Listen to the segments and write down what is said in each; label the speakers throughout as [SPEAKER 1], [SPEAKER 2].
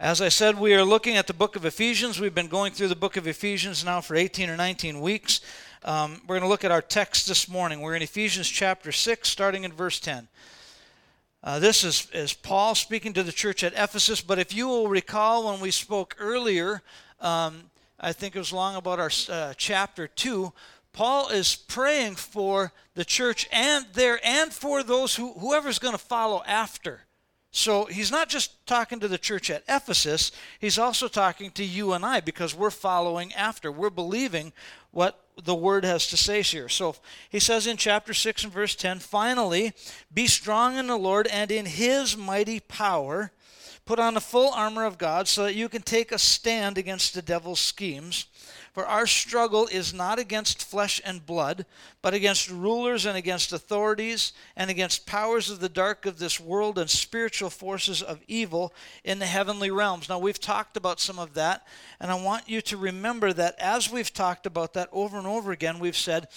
[SPEAKER 1] As I said, we are looking at the book of Ephesians. We've been going through the book of Ephesians now for 18 or 19 weeks. Um, we're going to look at our text this morning. We're in Ephesians chapter 6, starting in verse 10. Uh, this is, is Paul speaking to the church at Ephesus, but if you will recall when we spoke earlier, um, I think it was long about our uh, chapter 2, Paul is praying for the church and there and for those who whoever's going to follow after. So he's not just talking to the church at Ephesus, he's also talking to you and I because we're following after. We're believing what the word has to say here. So he says in chapter 6 and verse 10 finally, be strong in the Lord and in his mighty power. Put on the full armor of God so that you can take a stand against the devil's schemes. For our struggle is not against flesh and blood, but against rulers and against authorities and against powers of the dark of this world and spiritual forces of evil in the heavenly realms. Now, we've talked about some of that, and I want you to remember that as we've talked about that over and over again, we've said,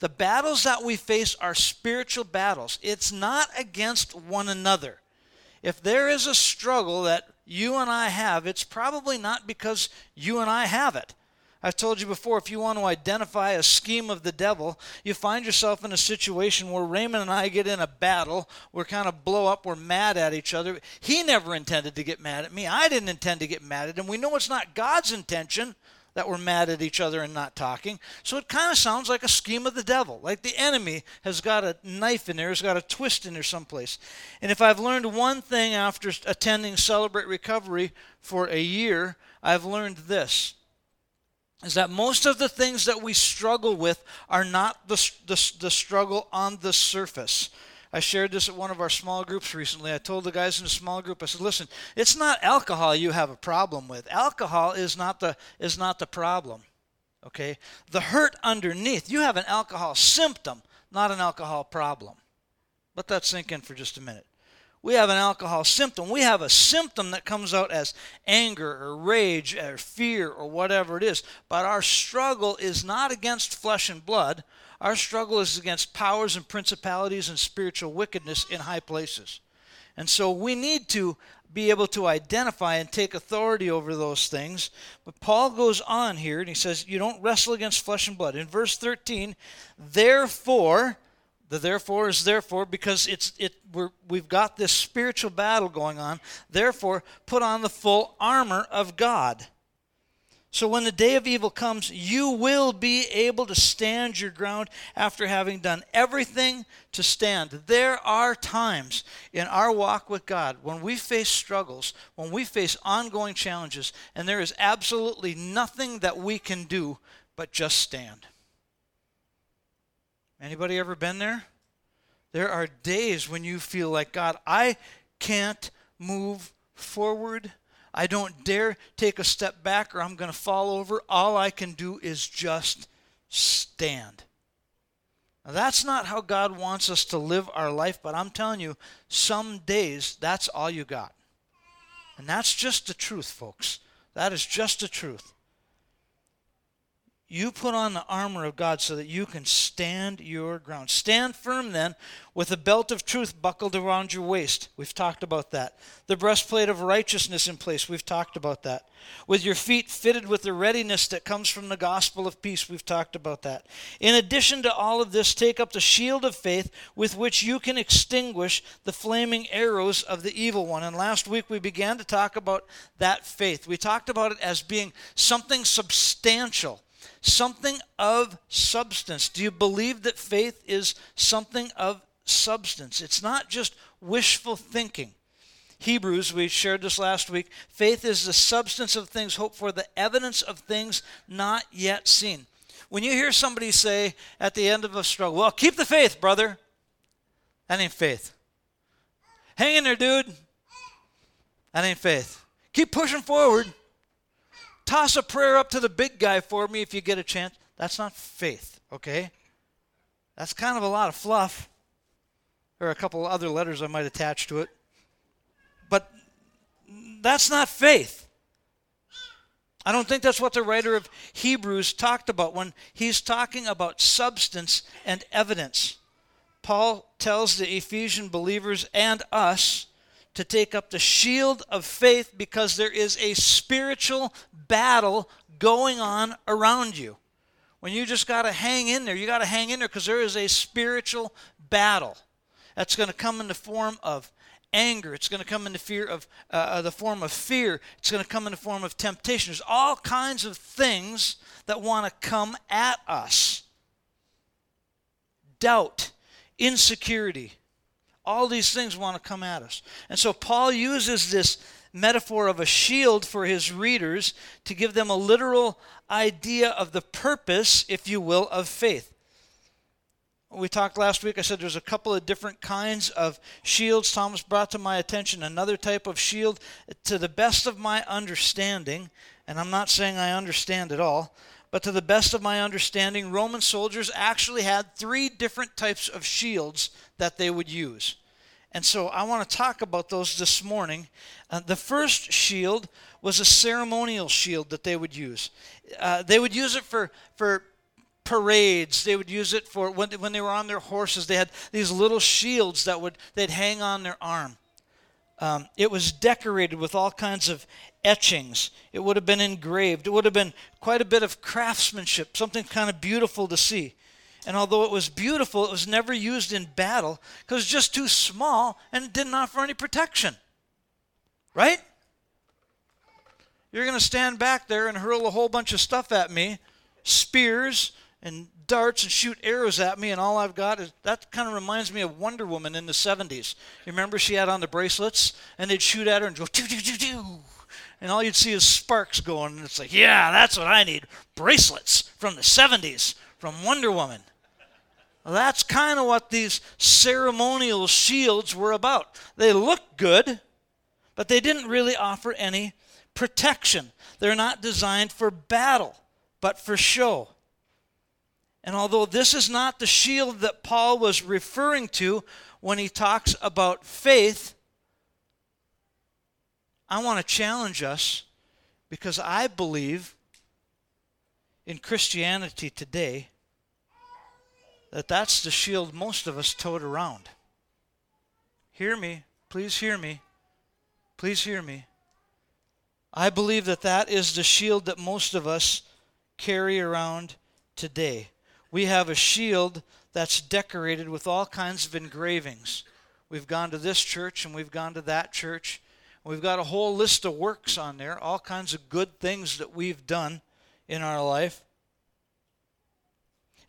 [SPEAKER 1] the battles that we face are spiritual battles. It's not against one another. If there is a struggle that you and I have, it's probably not because you and I have it. I've told you before, if you want to identify a scheme of the devil, you find yourself in a situation where Raymond and I get in a battle. We're kind of blow up. We're mad at each other. He never intended to get mad at me. I didn't intend to get mad at him. We know it's not God's intention that we're mad at each other and not talking. So it kind of sounds like a scheme of the devil. Like the enemy has got a knife in there, has got a twist in there someplace. And if I've learned one thing after attending Celebrate Recovery for a year, I've learned this is that most of the things that we struggle with are not the, the, the, struggle on the surface. I shared this at one of our small groups recently. I told the guys in the small group, I said, listen, it's not alcohol you have a problem with. Alcohol is not the, is not the problem. Okay? The hurt underneath, you have an alcohol symptom, not an alcohol problem. Let that sink in for just a minute. We have an alcohol symptom. We have a symptom that comes out as anger or rage or fear or whatever it is. But our struggle is not against flesh and blood. Our struggle is against powers and principalities and spiritual wickedness in high places. And so we need to be able to identify and take authority over those things. But Paul goes on here and he says, You don't wrestle against flesh and blood. In verse 13, therefore, the therefore is therefore because it's it we're, we've got this spiritual battle going on. Therefore, put on the full armor of God. So when the day of evil comes, you will be able to stand your ground after having done everything to stand. There are times in our walk with God when we face struggles, when we face ongoing challenges, and there is absolutely nothing that we can do but just stand. Anybody ever been there? There are days when you feel like, God, I can't move forward. I don't dare take a step back or I'm going to fall over. All I can do is just stand. Now, that's not how God wants us to live our life, but I'm telling you, some days that's all you got. And that's just the truth, folks. That is just the truth. You put on the armor of God so that you can stand your ground. Stand firm then with a belt of truth buckled around your waist. We've talked about that. The breastplate of righteousness in place. We've talked about that. With your feet fitted with the readiness that comes from the gospel of peace. We've talked about that. In addition to all of this, take up the shield of faith with which you can extinguish the flaming arrows of the evil one. And last week we began to talk about that faith. We talked about it as being something substantial something of substance. Do you believe that faith is something of substance? It's not just wishful thinking. Hebrews, we shared this last week. Faith is the substance of things hoped for, the evidence of things not yet seen. When you hear somebody say at the end of a struggle, well, keep the faith, brother, that ain't faith. Hang in there, dude. That ain't faith. Keep pushing forward. Toss a prayer up to the big guy for me if you get a chance. That's not faith, okay? That's kind of a lot of fluff. There are a couple other letters I might attach to it. But that's not faith. I don't think that's what the writer of Hebrews talked about when he's talking about substance and evidence. Paul tells the Ephesian believers and us to take up the shield of faith because there is a spiritual battle going on around you. When you just got to hang in there, you got to hang in there because there is a spiritual battle that's going to come in the form of anger. It's going to come in the fear of uh, uh, the form of fear. It's going to come in the form of temptation. There's all kinds of things that want to come at us. Doubt, insecurity, all these things want to come at us. And so Paul uses this metaphor of a shield for his readers to give them a literal idea of the purpose, if you will, of faith we talked last week, I said there's a couple of different kinds of shields. Thomas brought to my attention another type of shield. To the best of my understanding, and I'm not saying I understand it all, but to the best of my understanding, Roman soldiers actually had three different types of shields that they would use. And so I want to talk about those this morning. Uh, the first shield was a ceremonial shield that they would use. Uh, they would use it for, for parades. They would use it for when, when they were on their horses. They had these little shields that would they'd hang on their arm. Um, it was decorated with all kinds of etchings. It would have been engraved. It would have been quite a bit of craftsmanship, something kind of beautiful to see. And although it was beautiful, it was never used in battle because it was just too small and it didn't offer any protection. Right? You're going to stand back there and hurl a whole bunch of stuff at me spears, and darts and shoot arrows at me, and all I've got is that kind of reminds me of Wonder Woman in the 70s. You remember she had on the bracelets, and they'd shoot at her and go, doo, doo, doo, doo. And all you'd see is sparks going, and it's like, yeah, that's what I need bracelets from the 70s from Wonder Woman. Well, that's kind of what these ceremonial shields were about. They look good, but they didn't really offer any protection. They're not designed for battle, but for show. And although this is not the shield that Paul was referring to when he talks about faith, I want to challenge us because I believe in Christianity today that that's the shield most of us tote around. Hear me. Please hear me. Please hear me. I believe that that is the shield that most of us carry around today we have a shield that's decorated with all kinds of engravings. We've gone to this church and we've gone to that church. We've got a whole list of works on there, all kinds of good things that we've done in our life.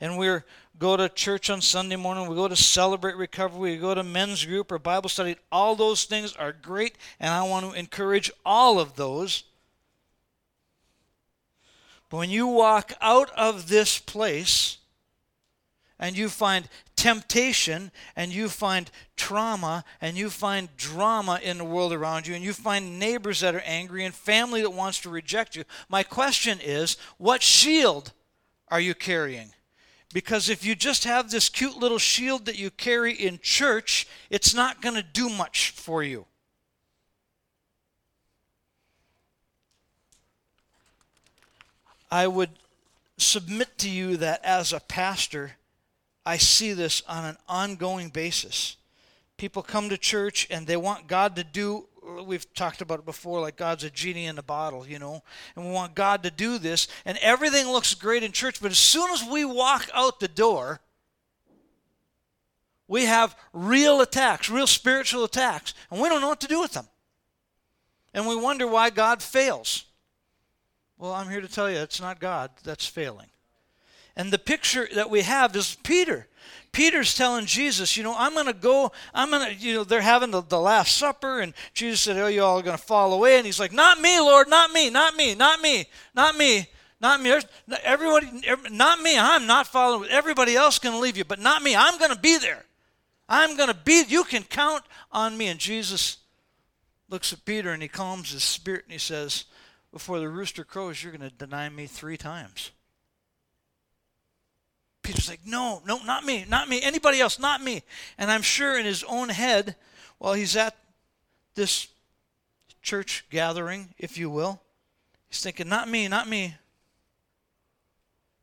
[SPEAKER 1] And we go to church on Sunday morning, we go to celebrate recovery, we go to men's group or Bible study. All those things are great, and I want to encourage all of those. But when you walk out of this place, and you find temptation and you find trauma and you find drama in the world around you and you find neighbors that are angry and family that wants to reject you, my question is what shield are you carrying? Because if you just have this cute little shield that you carry in church, it's not going to do much for you. I would submit to you that as a pastor, I see this on an ongoing basis. People come to church and they want God to do, we've talked about it before, like God's a genie in a bottle, you know, and we want God to do this, and everything looks great in church, but as soon as we walk out the door, we have real attacks, real spiritual attacks, and we don't know what to do with them. And we wonder why God fails. Well, I'm here to tell you it's not God that's failing. And the picture that we have is Peter. Peter's telling Jesus, you know, I'm going to go, I'm going to, you know, they're having the, the Last Supper, and Jesus said, Oh, you all are going to fall away. And he's like, Not me, Lord, not me, not me, not me, not me, not me. Everybody, not me. I'm not following. Everybody else to leave you, but not me. I'm going to be there. I'm going to be, you can count on me. And Jesus looks at Peter and he calms his spirit and he says, Before the rooster crows, you're going to deny me three times. Peter's like, no, no, not me, not me, anybody else, not me. And I'm sure in his own head, while he's at this church gathering, if you will, he's thinking, not me, not me.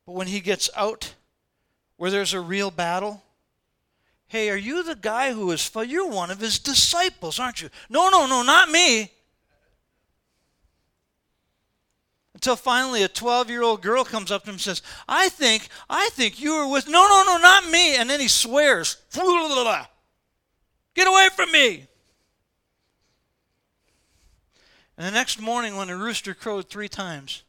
[SPEAKER 1] But when he gets out where there's a real battle, Hey, are you the guy who is, you're one of his disciples, aren't you? No, no, no, not me. Until finally a 12 year old girl comes up to him and says, I think, I think you were with, no, no, no, not me. And then he swears, get away from me. And the next morning, when the rooster crowed three times,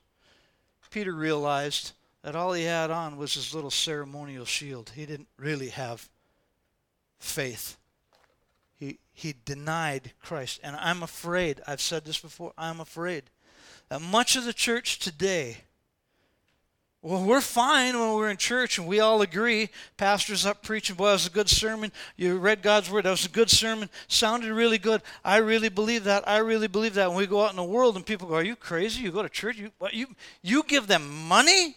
[SPEAKER 1] Peter realized that all he had on was his little ceremonial shield. He didn't really have faith. He, he denied Christ. And I'm afraid, I've said this before, I'm afraid that much of the church today, well, we're fine when we're in church and we all agree. Pastor's up preaching, boy, that was a good sermon. You read God's word, that was a good sermon. Sounded really good. I really believe that. I really believe that. When we go out in the world and people go, Are you crazy? You go to church? You, what, you, you give them money?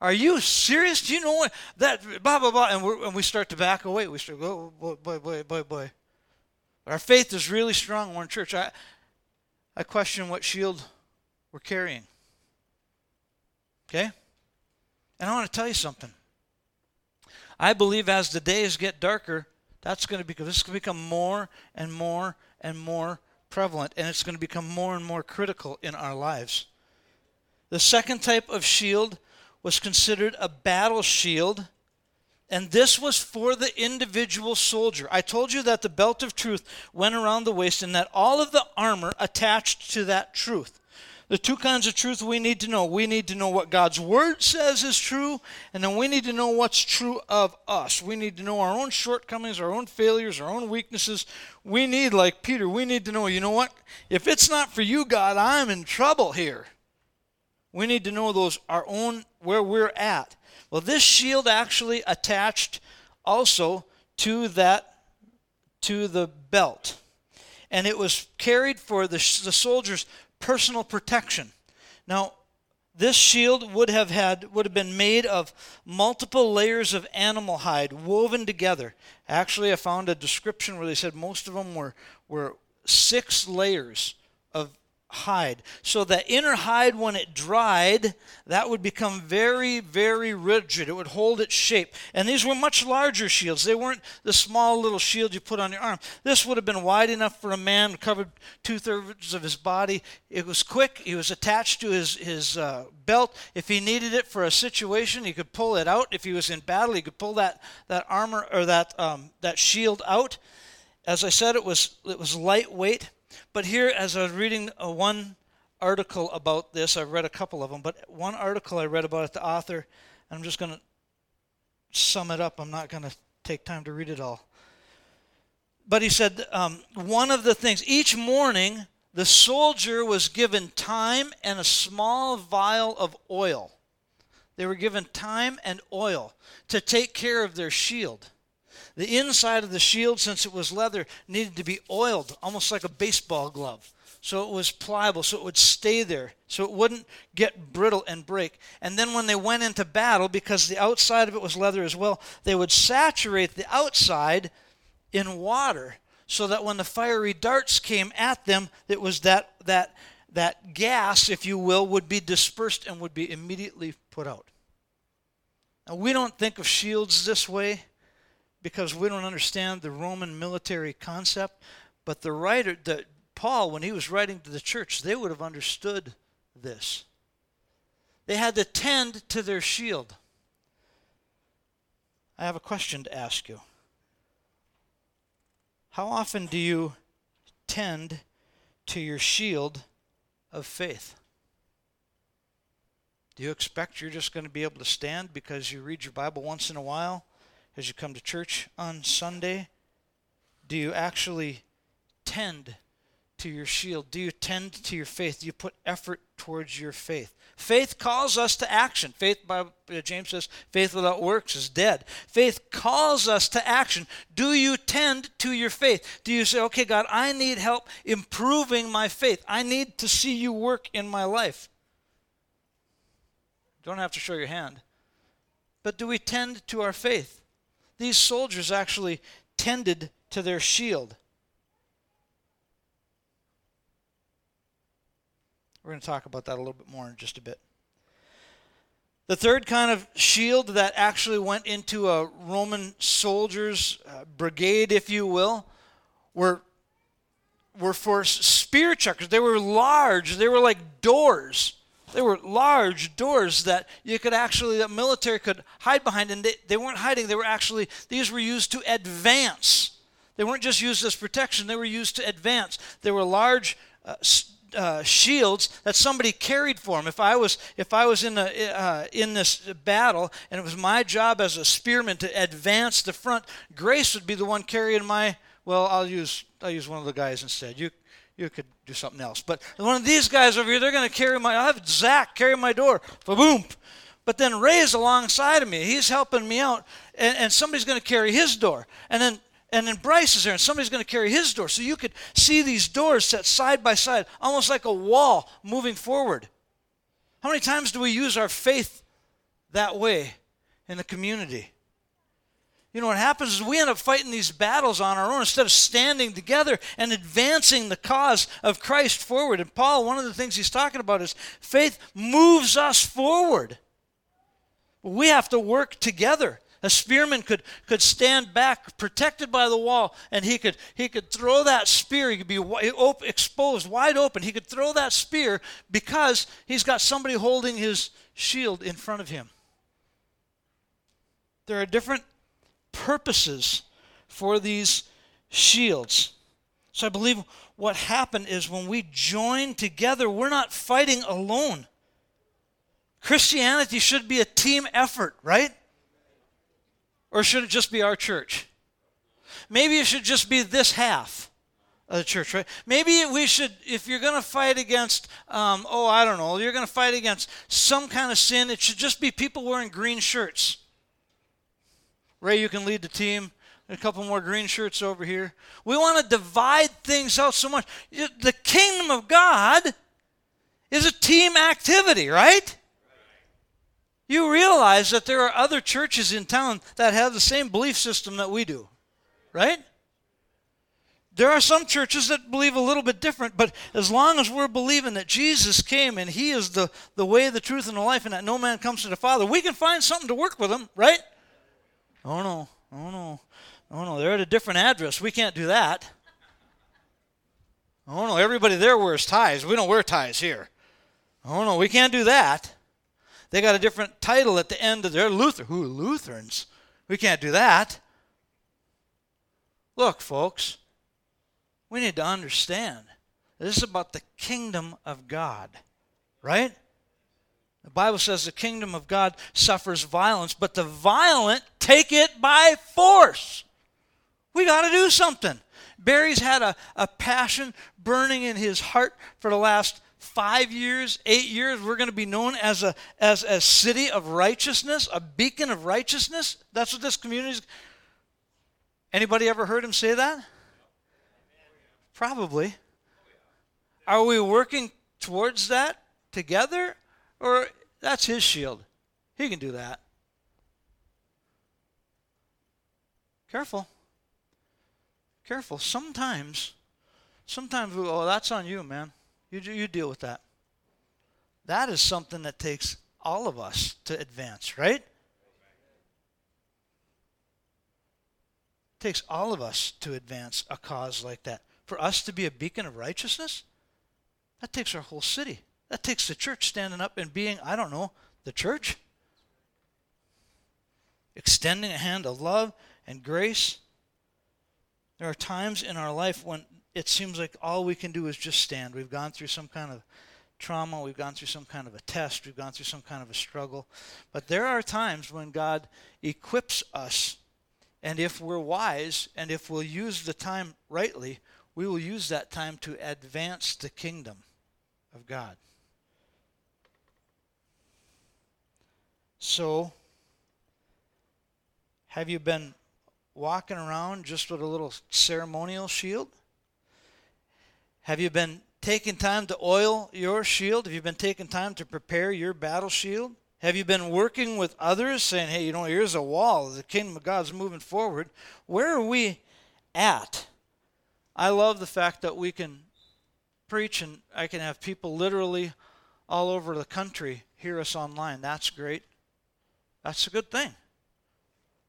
[SPEAKER 1] Are you serious? Do you know what that blah blah blah? And, we and we start to back away. We start go, oh, boy, boy, boy, boy, boy. Our faith is really strong. We're in church. I, I question what shield we're carrying. Okay? And I want to tell you something. I believe as the days get darker, that's going to become this is going to become more and more and more prevalent, and it's going to become more and more critical in our lives. The second type of shield was considered a battle shield and this was for the individual soldier. I told you that the belt of truth went around the waist and that all of the armor attached to that truth. The two kinds of truth we need to know. We need to know what God's word says is true, and then we need to know what's true of us. We need to know our own shortcomings, our own failures, our own weaknesses. We need, like Peter, we need to know, you know what? If it's not for you, God, I'm in trouble here. We need to know those our own where we're at. Well, this shield actually attached also to that to the belt. And it was carried for the, the soldiers' personal protection. Now, this shield would have had would have been made of multiple layers of animal hide woven together. Actually, I found a description where they said most of them were were six layers of hide. So the inner hide, when it dried, that would become very, very rigid. It would hold its shape. And these were much larger shields. They weren't the small little shield you put on your arm. This would have been wide enough for a man, covered two thirds of his body. It was quick. He was attached to his, his uh, belt. If he needed it for a situation, he could pull it out. If he was in battle, he could pull that, that armor or that, um, that shield out. As I said, it was, it was lightweight. But here, as I was reading a one article about this, I've read a couple of them, but one article I read about it, the author, I'm just going to sum it up. I'm not going to take time to read it all. But he said um, one of the things, each morning, the soldier was given time and a small vial of oil. They were given time and oil to take care of their shield. The inside of the shield, since it was leather, needed to be oiled, almost like a baseball glove. So it was pliable, so it would stay there, so it wouldn't get brittle and break. And then when they went into battle, because the outside of it was leather as well, they would saturate the outside in water so that when the fiery darts came at them, it was that, that, that gas, if you will, would be dispersed and would be immediately put out. Now, we don't think of shields this way because we don't understand the Roman military concept. But the writer, the, Paul, when he was writing to the church, they would have understood this. They had to tend to their shield. I have a question to ask you. How often do you tend to your shield of faith? Do you expect you're just going to be able to stand because you read your Bible once in a while? As you come to church on Sunday? Do you actually tend to your shield? Do you tend to your faith? Do you put effort towards your faith? Faith calls us to action. Faith, by uh, James says, faith without works is dead. Faith calls us to action. Do you tend to your faith? Do you say, okay, God, I need help improving my faith. I need to see you work in my life. Don't have to show your hand. But do we tend to our faith? These soldiers actually tended to their shield. We're going to talk about that a little bit more in just a bit. The third kind of shield that actually went into a Roman soldier's uh, brigade, if you will, were, were for spear chuckers. They were large, they were like doors. They were large doors that you could actually, that military could hide behind. And they, they weren't hiding, they were actually, these were used to advance. They weren't just used as protection, they were used to advance. They were large uh, uh, shields that somebody carried for him. If I was if I was in a, uh, in this battle and it was my job as a spearman to advance the front, Grace would be the one carrying my. Well, I'll use I'll use one of the guys instead. You you could do something else, but one of these guys over here, they're going to carry my. I'll have Zach carry my door. Boom. But then Ray's alongside of me. He's helping me out, and, and somebody's going to carry his door. And then and then Bryce is there, and somebody's going to carry his door. So you could see these doors set side by side, almost like a wall moving forward. How many times do we use our faith that way in the community? You know what happens is we end up fighting these battles on our own instead of standing together and advancing the cause of Christ forward. And Paul, one of the things he's talking about is faith moves us forward. We have to work together. A spearman could, could stand back, protected by the wall, and he could, he could throw that spear. He could be exposed, wide open. He could throw that spear because he's got somebody holding his shield in front of him. There are different purposes for these shields. So I believe what happened is when we join together, we're not fighting alone. Christianity should be a team effort, right? Or should it just be our church? Maybe it should just be this half of the church, right? Maybe we should, if you're going to fight against, um, oh, I don't know, you're going to fight against some kind of sin, it should just be people wearing green shirts. Ray, you can lead the team. A couple more green shirts over here. We want to divide things out so much. The kingdom of God is a team activity, right? you realize that there are other churches in town that have the same belief system that we do, right? There are some churches that believe a little bit different, but as long as we're believing that Jesus came and He is the, the way, the truth, and the life, and that no man comes to the Father, we can find something to work with them, right? Oh no, oh no, oh no, they're at a different address. We can't do that. Oh no, everybody there wears ties. We don't wear ties here. Oh no, we can't do that. They got a different title at the end of their Luther. Who Lutherans? We can't do that. Look, folks, we need to understand this is about the kingdom of God, right? The Bible says the kingdom of God suffers violence, but the violent take it by force. We got to do something. Barry's had a, a passion burning in his heart for the last five years, eight years, we're going to be known as a as a city of righteousness, a beacon of righteousness. That's what this community is. Anybody ever heard him say that? Probably. Are we working towards that together? Or that's his shield. He can do that. Careful. Careful. Sometimes, sometimes we oh, that's on you, man. You, you deal with that. That is something that takes all of us to advance, right? It takes all of us to advance a cause like that. For us to be a beacon of righteousness, that takes our whole city. That takes the church standing up and being, I don't know, the church. Extending a hand of love and grace. There are times in our life when it seems like all we can do is just stand. We've gone through some kind of trauma, we've gone through some kind of a test, we've gone through some kind of a struggle. But there are times when God equips us, and if we're wise and if we'll use the time rightly, we will use that time to advance the kingdom of God. So, have you been walking around just with a little ceremonial shield? Have you been taking time to oil your shield? Have you been taking time to prepare your battle shield? Have you been working with others saying, hey, you know, here's a wall. The kingdom of God's moving forward. Where are we at? I love the fact that we can preach and I can have people literally all over the country hear us online. That's great. That's a good thing.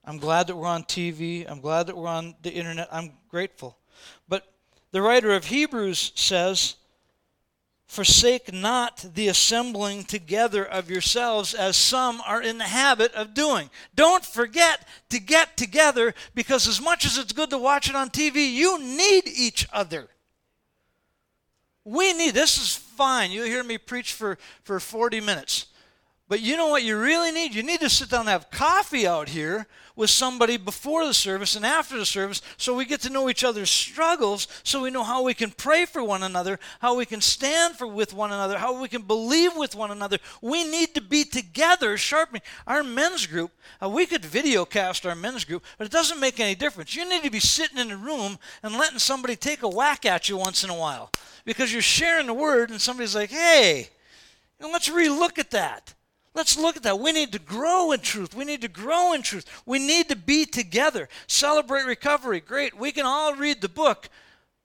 [SPEAKER 1] I'm glad that we're on TV. I'm glad that we're on the internet. I'm grateful. But the writer of Hebrews says, Forsake not the assembling together of yourselves as some are in the habit of doing. Don't forget to get together because, as much as it's good to watch it on TV, you need each other. We need this is fine. You'll hear me preach for, for 40 minutes. But you know what you really need? You need to sit down and have coffee out here with somebody before the service and after the service so we get to know each other's struggles, so we know how we can pray for one another, how we can stand for with one another, how we can believe with one another. We need to be together sharpening. Our men's group, uh, we could video cast our men's group, but it doesn't make any difference. You need to be sitting in a room and letting somebody take a whack at you once in a while because you're sharing the word and somebody's like, hey, let's relook at that. Let's look at that. We need to grow in truth. We need to grow in truth. We need to be together. Celebrate recovery. Great. We can all read the book,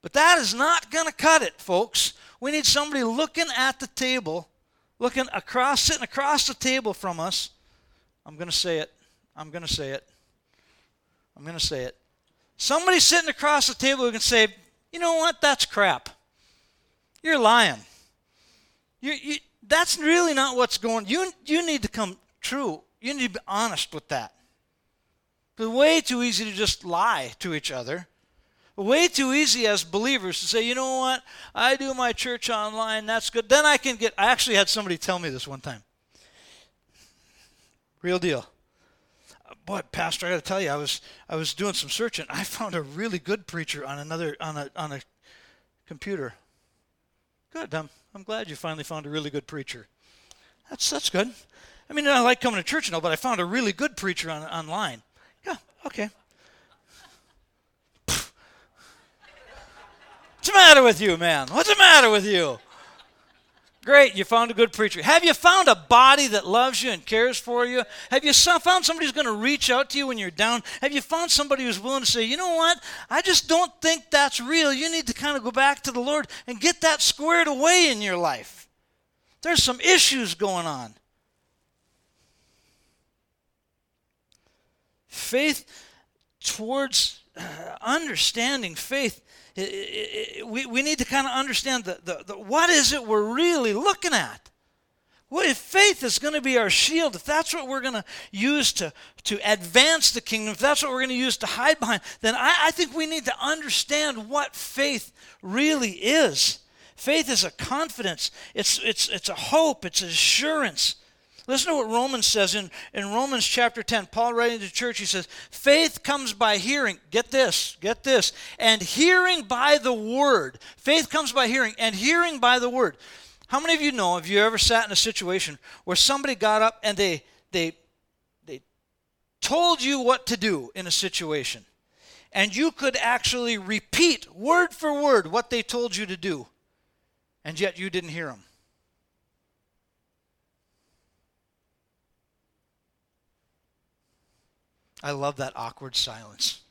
[SPEAKER 1] but that is not going to cut it, folks. We need somebody looking at the table, looking across, sitting across the table from us. I'm going to say it. I'm going to say it. I'm going to say it. Somebody sitting across the table who can say, you know what? That's crap. You're lying. You, you, that's really not what's going you you need to come true. You need to be honest with that. It's way too easy to just lie to each other. Way too easy as believers to say you know what? I do my church online. That's good. Then i can get i actually had somebody tell me this one time. Real deal. Boy pastor i got to tell you i was i was doing some searching. I found a really good preacher on another on a on a computer. Good i'm I'm glad you finally found a really good preacher. That's that's good. I mean, I like coming to church and all, but I found a really good preacher on, online. Yeah, okay. What's the matter with you, man? What's the matter with you? Great, you found a good preacher. Have you found a body that loves you and cares for you? Have you found somebody who's going to reach out to you when you're down? Have you found somebody who's willing to say, you know what? I just don't think that's real. You need to kind of go back to the Lord and get that squared away in your life. There's some issues going on. Faith towards understanding faith it, it, we, we need to kind of understand the, the, the, what is it we're really looking at. Well, if faith is going to be our shield, if that's what we're going to use to, to advance the kingdom, if that's what we're going to use to hide behind, then I, I think we need to understand what faith really is. Faith is a confidence, it's, it's, it's a hope, it's assurance. Listen to what Romans says in, in Romans chapter 10. Paul writing to the church, he says, Faith comes by hearing. Get this, get this. And hearing by the word. Faith comes by hearing, and hearing by the word. How many of you know, have you ever sat in a situation where somebody got up and they, they, they told you what to do in a situation? And you could actually repeat word for word what they told you to do, and yet you didn't hear them. I love that awkward silence.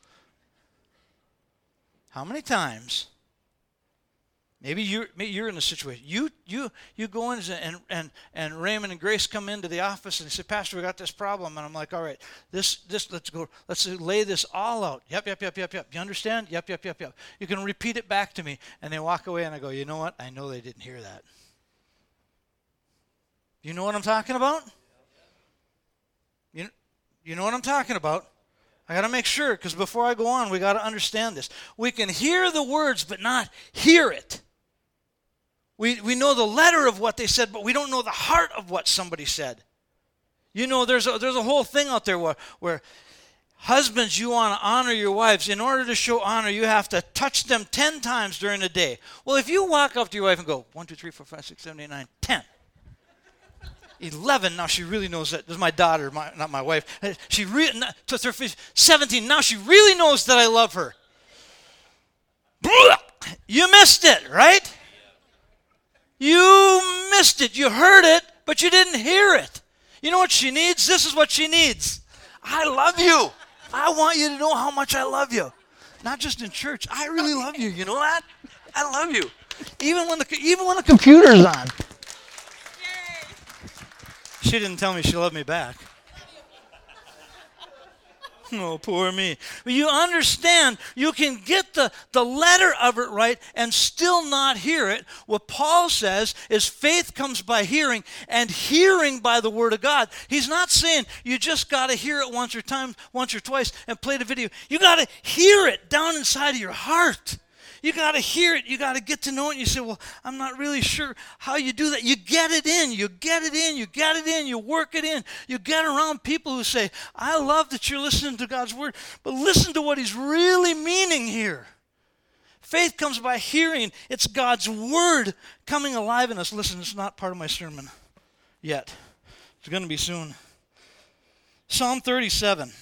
[SPEAKER 1] How many times? Maybe you're maybe you're in a situation. You you you go in and and and Raymond and Grace come into the office and they say, Pastor, we got this problem, and I'm like, all right, this this let's go, let's lay this all out. Yep, yep, yep, yep, yep. You understand? Yep, yep, yep, yep. You can repeat it back to me, and they walk away, and I go, you know what? I know they didn't hear that. You know what I'm talking about? You know what I'm talking about? I got to make sure because before I go on, we got to understand this. We can hear the words, but not hear it. We, we know the letter of what they said, but we don't know the heart of what somebody said. You know, there's a, there's a whole thing out there where, where husbands, you want to honor your wives. In order to show honor, you have to touch them 10 times during the day. Well, if you walk up to your wife and go, 1, 2, 3, 4, 5, 6, 7, 8, 9, 10. 11 now she really knows that this is my daughter my, not my wife. Uh, she really 17 now she really knows that i love her. You missed it right? You missed it. You heard it but you didn't hear it. You know what she needs? This is what she needs. I love you. I want you to know how much i love you. Not just in church. I really love you. You know that? I love you. Even when the even when the computer's on she didn't tell me she loved me back. oh, poor me. You understand, you can get the, the letter of it right and still not hear it. What Paul says is faith comes by hearing, and hearing by the word of God. He's not saying you just got to hear it once or time, once or twice and play the video. You got to hear it down inside of your heart. You got to hear it. You got to get to know it. And you say, Well, I'm not really sure how you do that. You get it in. You get it in. You get it in. You work it in. You get around people who say, I love that you're listening to God's word, but listen to what He's really meaning here. Faith comes by hearing, it's God's word coming alive in us. Listen, it's not part of my sermon yet, it's going to be soon. Psalm 37.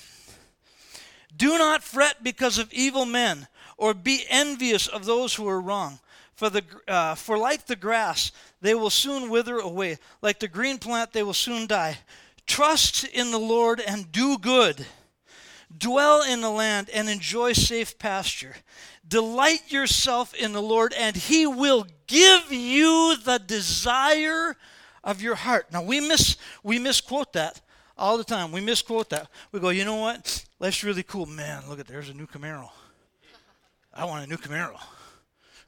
[SPEAKER 1] Do not fret because of evil men or be envious of those who are wrong. For, the, uh, for like the grass, they will soon wither away. Like the green plant, they will soon die. Trust in the Lord and do good. Dwell in the land and enjoy safe pasture. Delight yourself in the Lord, and He will give you the desire of your heart. Now we miss we misquote that all the time. We misquote that. We go, you know what? Life's really cool, man. Look at there's a new Camaro. I want a new Camaro.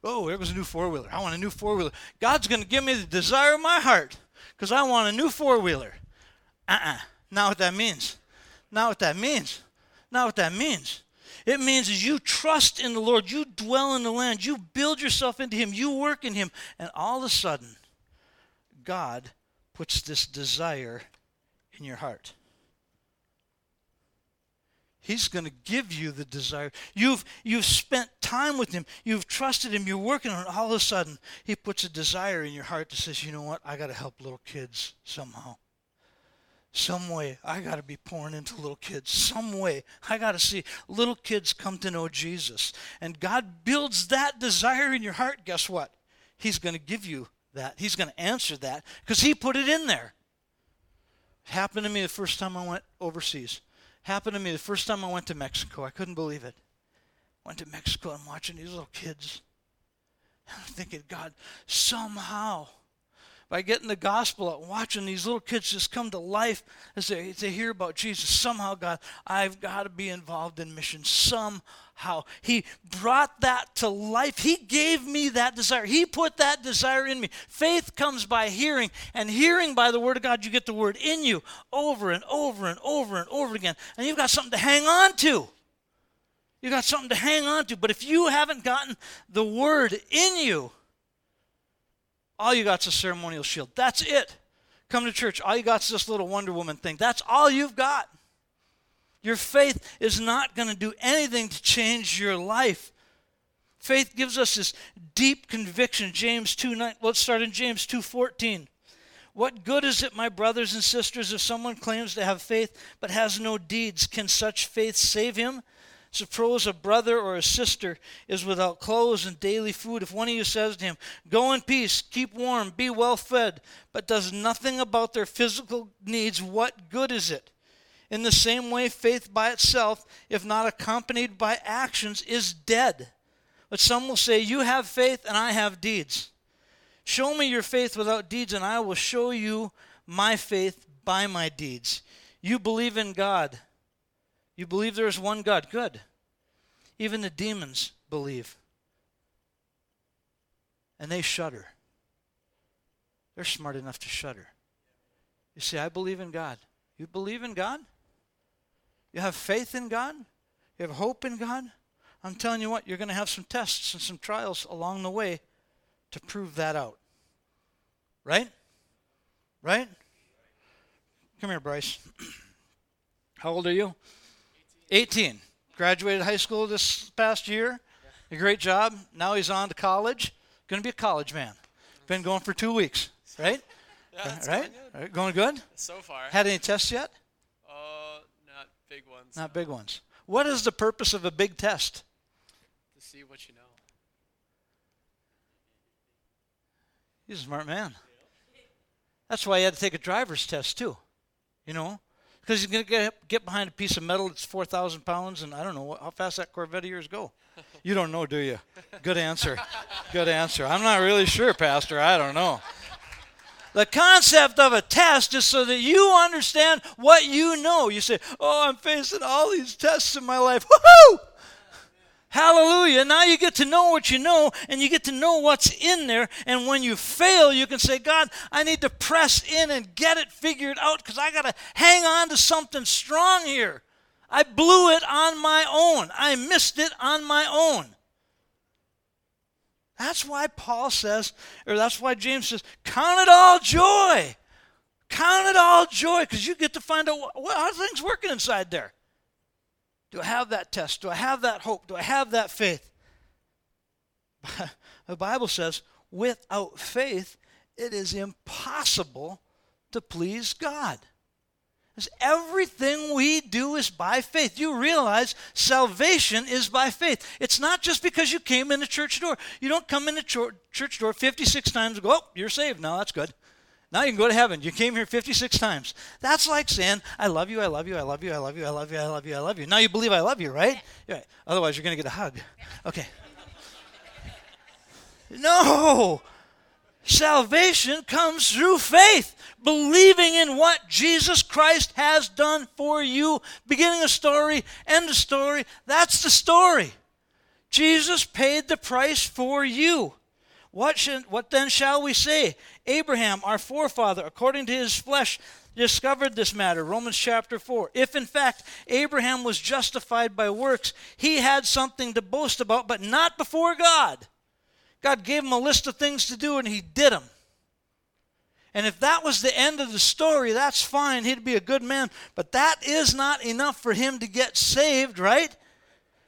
[SPEAKER 1] Oh, there was a new four wheeler. I want a new four wheeler. God's going to give me the desire of my heart because I want a new four wheeler. Uh uh-uh. uh Not what that means. Not what that means. Not what that means. It means is you trust in the Lord, you dwell in the land, you build yourself into Him, you work in Him, and all of a sudden, God puts this desire in your heart. He's going to give you the desire. You've, you've spent time with Him. You've trusted Him. You're working on it. All of a sudden, He puts a desire in your heart that says, you know what? I got to help little kids somehow. Some way, I got to be pouring into little kids. Some way, I got to see little kids come to know Jesus. And God builds that desire in your heart. Guess what? He's going to give you that. He's going to answer that because He put it in there. It happened to me the first time I went overseas happened to me the first time I went to Mexico. I couldn't believe it. Went to Mexico and watching these little kids. I'm thinking, God, somehow, by getting the gospel out, watching these little kids just come to life as they, as they hear about Jesus, somehow, God, I've got to be involved in mission somehow he brought that to life. He gave me that desire. He put that desire in me. Faith comes by hearing, and hearing by the word of God, you get the word in you over and over and over and over again. And you've got something to hang on to. You've got something to hang on to. But if you haven't gotten the word in you, all you got's a ceremonial shield. That's it. Come to church. All you got's this little Wonder Woman thing. That's all you've got. Your faith is not going to do anything to change your life. Faith gives us this deep conviction. James 2 9, let's start in James 2:14. What good is it, my brothers and sisters, if someone claims to have faith but has no deeds? Can such faith save him? Suppose a brother or a sister is without clothes and daily food. If one of you says to him, Go in peace, keep warm, be well fed, but does nothing about their physical needs, what good is it? In the same way, faith by itself, if not accompanied by actions, is dead. But some will say, You have faith and I have deeds. Show me your faith without deeds, and I will show you my faith by my deeds. You believe in God. You believe there is one God. Good. Even the demons believe. And they shudder. They're smart enough to shudder. You say, I believe in God. You believe in God? You have faith in God? You have hope in God? I'm telling you what, you're going to have some tests and some trials along the way to prove that out. Right? Right? Come here, Bryce. How old are you? 18. 18. Graduated high school this past year. A great job. Now he's on to college. Going to be a college man. Been going for two weeks, right?
[SPEAKER 2] yeah,
[SPEAKER 1] right? Going good. Going good?
[SPEAKER 2] So far.
[SPEAKER 1] Had any tests yet?
[SPEAKER 2] Uh, not big ones.
[SPEAKER 1] Not big ones. What is the purpose of a big test?
[SPEAKER 2] To see what you know.
[SPEAKER 1] He's a smart man. That's why he had to take a driver's test too. You know, because he's going to get get behind a piece of metal that's four thousand pounds, and I don't know how fast that Corvette of yours go. You don't know, do you? Good answer. Good answer. I'm not really sure, Pastor. I don't know. The concept of a test is so that you understand what you know. You say, Oh, I'm facing all these tests in my life. Woohoo! Hallelujah. Now you get to know what you know and you get to know what's in there. And when you fail, you can say, God, I need to press in and get it figured out because I got to hang on to something strong here. I blew it on my own, I missed it on my own. That's why Paul says, or that's why James says, count it all joy. Count it all joy because you get to find out what, how things working inside there. Do I have that test? Do I have that hope? Do I have that faith? the Bible says, without faith, it is impossible to please God. Because everything we do is by faith. You realize salvation is by faith. It's not just because you came in the church door. You don't come in the church door 56 times and go, oh, you're saved. No, that's good. Now you can go to heaven. You came here 56 times. That's like saying, I love you, I love you, I love you, I love you, I love you, I love you, I love you. Now you believe I love you, right? Yeah. Otherwise, you're going to get a hug. Okay. No! Salvation comes through faith, believing in what Jesus Christ has done for you. Beginning a story, end a story. That's the story. Jesus paid the price for you. What, should, what then shall we say? Abraham, our forefather, according to his flesh, discovered this matter. Romans chapter 4. If in fact Abraham was justified by works, he had something to boast about, but not before God. God gave him a list of things to do and he did them. And if that was the end of the story, that's fine. He'd be a good man. But that is not enough for him to get saved, right?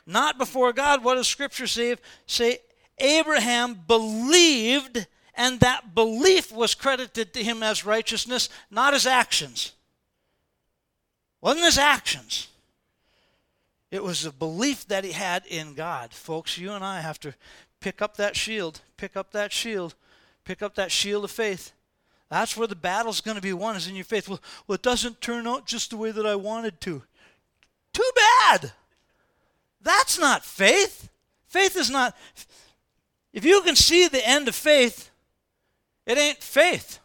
[SPEAKER 1] Not before God. What does Scripture say? Say Abraham believed, and that belief was credited to him as righteousness, not his actions. Wasn't his actions. It was the belief that he had in God. Folks, you and I have to pick up that shield, pick up that shield, pick up that shield of faith. That's where the battle's going to be won, is in your faith. Well, well, it doesn't turn out just the way that I wanted to. Too bad. That's not faith. Faith is not. If you can see the end of faith, it ain't faith.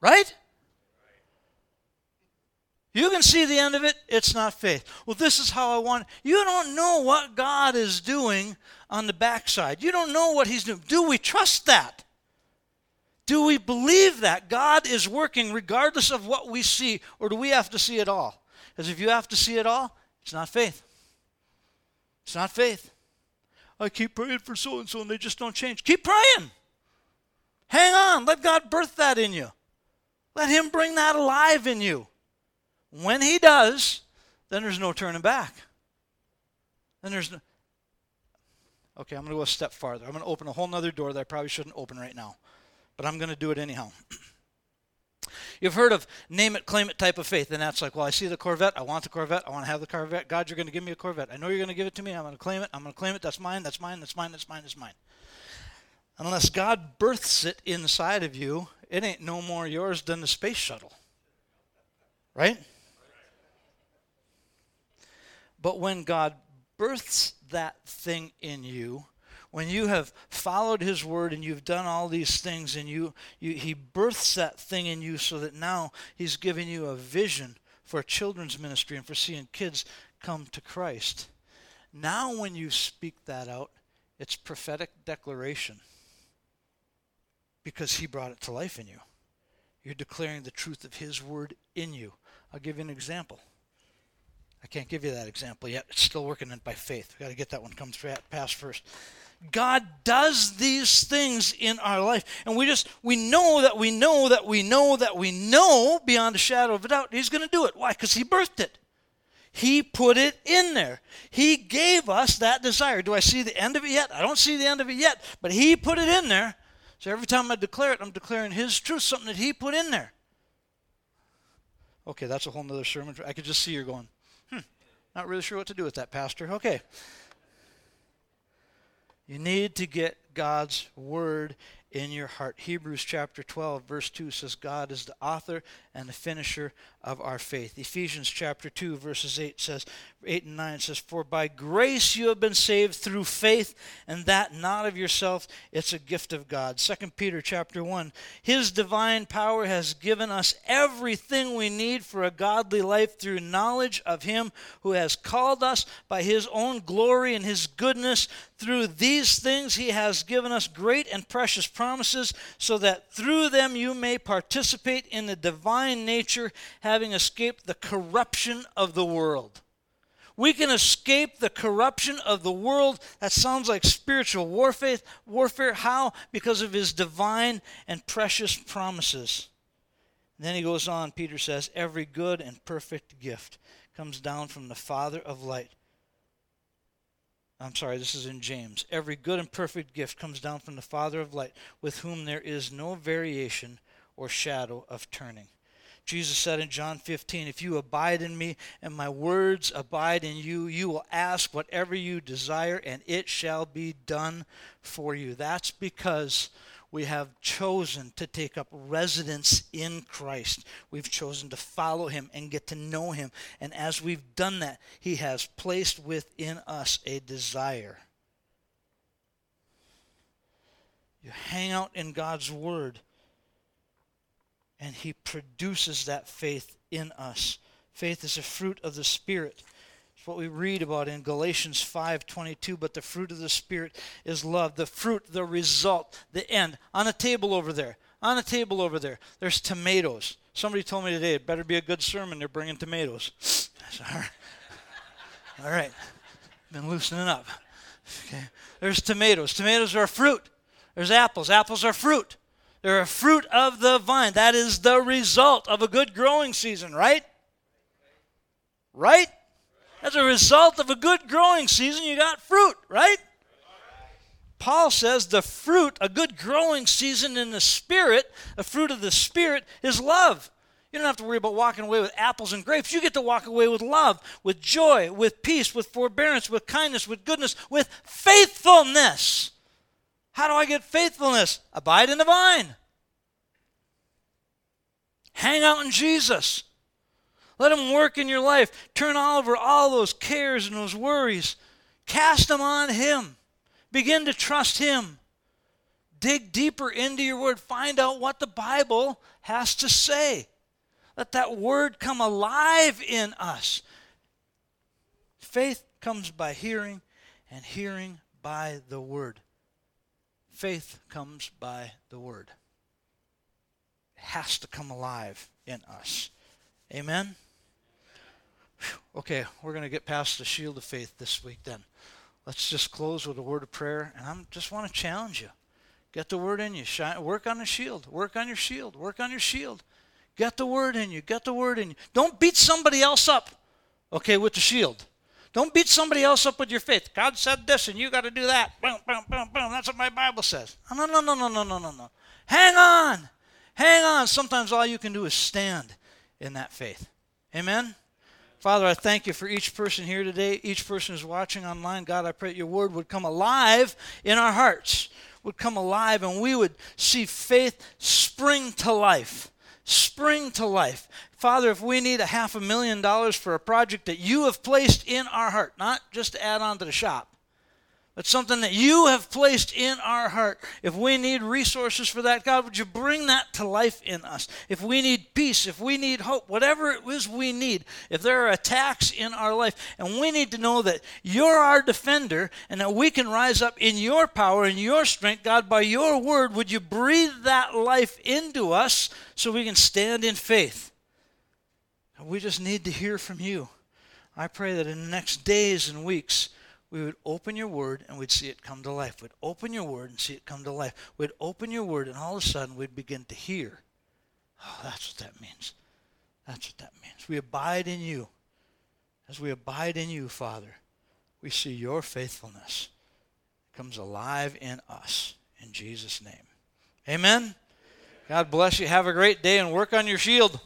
[SPEAKER 1] Right? You can see the end of it, it's not faith. Well, this is how I want. You don't know what God is doing on the backside. You don't know what He's doing. Do we trust that? Do we believe that God is working regardless of what we see, or do we have to see it all? Because if you have to see it all, it's not faith. It's not faith. I keep praying for so and so and they just don't change. Keep praying. Hang on. Let God birth that in you. Let Him bring that alive in you. When He does, then there's no turning back. Then there's no. Okay, I'm going to go a step farther. I'm going to open a whole other door that I probably shouldn't open right now, but I'm going to do it anyhow. You've heard of name it, claim it type of faith, and that's like, well, I see the Corvette, I want the Corvette, I want to have the Corvette. God, you're going to give me a Corvette. I know you're going to give it to me. I'm going to claim it. I'm going to claim it. That's mine. That's mine. That's mine. That's mine. That's mine. Unless God births it inside of you, it ain't no more yours than the space shuttle. Right? But when God births that thing in you, when you have followed his word and you've done all these things and you, you he births that thing in you so that now he's giving you a vision for children's ministry and for seeing kids come to Christ. Now when you speak that out, it's prophetic declaration because he brought it to life in you. You're declaring the truth of his word in you. I'll give you an example. I can't give you that example yet. It's still working by faith. We've got to get that one come past first. God does these things in our life. And we just, we know that we know that we know that we know beyond a shadow of a doubt He's going to do it. Why? Because He birthed it. He put it in there. He gave us that desire. Do I see the end of it yet? I don't see the end of it yet, but He put it in there. So every time I declare it, I'm declaring His truth, something that He put in there. Okay, that's a whole nother sermon. I could just see you're going, hmm, not really sure what to do with that, Pastor. Okay. You need to get God's word in your heart. Hebrews chapter 12, verse 2 says, God is the author and the finisher of our faith. Ephesians chapter 2, verses 8 says, 8 and 9 says, For by grace you have been saved through faith, and that not of yourself, it's a gift of God. 2 Peter chapter 1, His divine power has given us everything we need for a godly life through knowledge of Him who has called us by His own glory and His goodness. Through these things He has given us great and precious promises, so that through them you may participate in the divine nature, having escaped the corruption of the world. We can escape the corruption of the world. That sounds like spiritual warfare. Warfare. How? Because of his divine and precious promises. And then he goes on, Peter says, Every good and perfect gift comes down from the Father of light. I'm sorry, this is in James. Every good and perfect gift comes down from the Father of light, with whom there is no variation or shadow of turning. Jesus said in John 15, If you abide in me and my words abide in you, you will ask whatever you desire and it shall be done for you. That's because we have chosen to take up residence in Christ. We've chosen to follow him and get to know him. And as we've done that, he has placed within us a desire. You hang out in God's word and he produces that faith in us. Faith is a fruit of the Spirit. What we read about in Galatians 5:22, but the fruit of the Spirit is love. The fruit, the result, the end. On a table over there. On a table over there. There's tomatoes. Somebody told me today it better be a good sermon. They're bringing tomatoes. All right. All right. Been loosening up. Okay. There's tomatoes. Tomatoes are a fruit. There's apples. Apples are fruit. They're a fruit of the vine. That is the result of a good growing season, right? Right? As a result of a good growing season, you got fruit, right? Paul says the fruit, a good growing season in the Spirit, a fruit of the Spirit, is love. You don't have to worry about walking away with apples and grapes. You get to walk away with love, with joy, with peace, with forbearance, with kindness, with goodness, with faithfulness. How do I get faithfulness? Abide in the vine. Hang out in Jesus. Let Him work in your life. Turn over all those cares and those worries. Cast them on Him. Begin to trust Him. Dig deeper into your Word. Find out what the Bible has to say. Let that Word come alive in us. Faith comes by hearing, and hearing by the Word. Faith comes by the word. It has to come alive in us. Amen? Okay, we're going to get past the shield of faith this week then. Let's just close with a word of prayer. And I just want to challenge you. Get the word in you. Shine, work on the shield. Work on your shield. Work on your shield. Get the word in you. Get the word in you. Don't beat somebody else up, okay, with the shield. Don't beat somebody else up with your faith. God said this and you got to do that. Boom, boom, boom, boom. That's what my Bible says. No, no, no, no, no, no, no, no. Hang on. Hang on. Sometimes all you can do is stand in that faith. Amen? Father, I thank you for each person here today, each person who's watching online. God, I pray your word would come alive in our hearts, would come alive, and we would see faith spring to life. Spring to life. Father, if we need a half a million dollars for a project that you have placed in our heart, not just to add on to the shop, but something that you have placed in our heart, if we need resources for that, God, would you bring that to life in us? If we need peace, if we need hope, whatever it is we need, if there are attacks in our life, and we need to know that you're our defender and that we can rise up in your power and your strength, God, by your word, would you breathe that life into us so we can stand in faith? We just need to hear from you. I pray that in the next days and weeks, we would open your word and we'd see it come to life. We'd open your word and see it come to life. We'd open your word and all of a sudden we'd begin to hear. Oh, that's what that means. That's what that means. We abide in you. As we abide in you, Father, we see your faithfulness it comes alive in us. In Jesus' name. Amen. God bless you. Have a great day and work on your shield.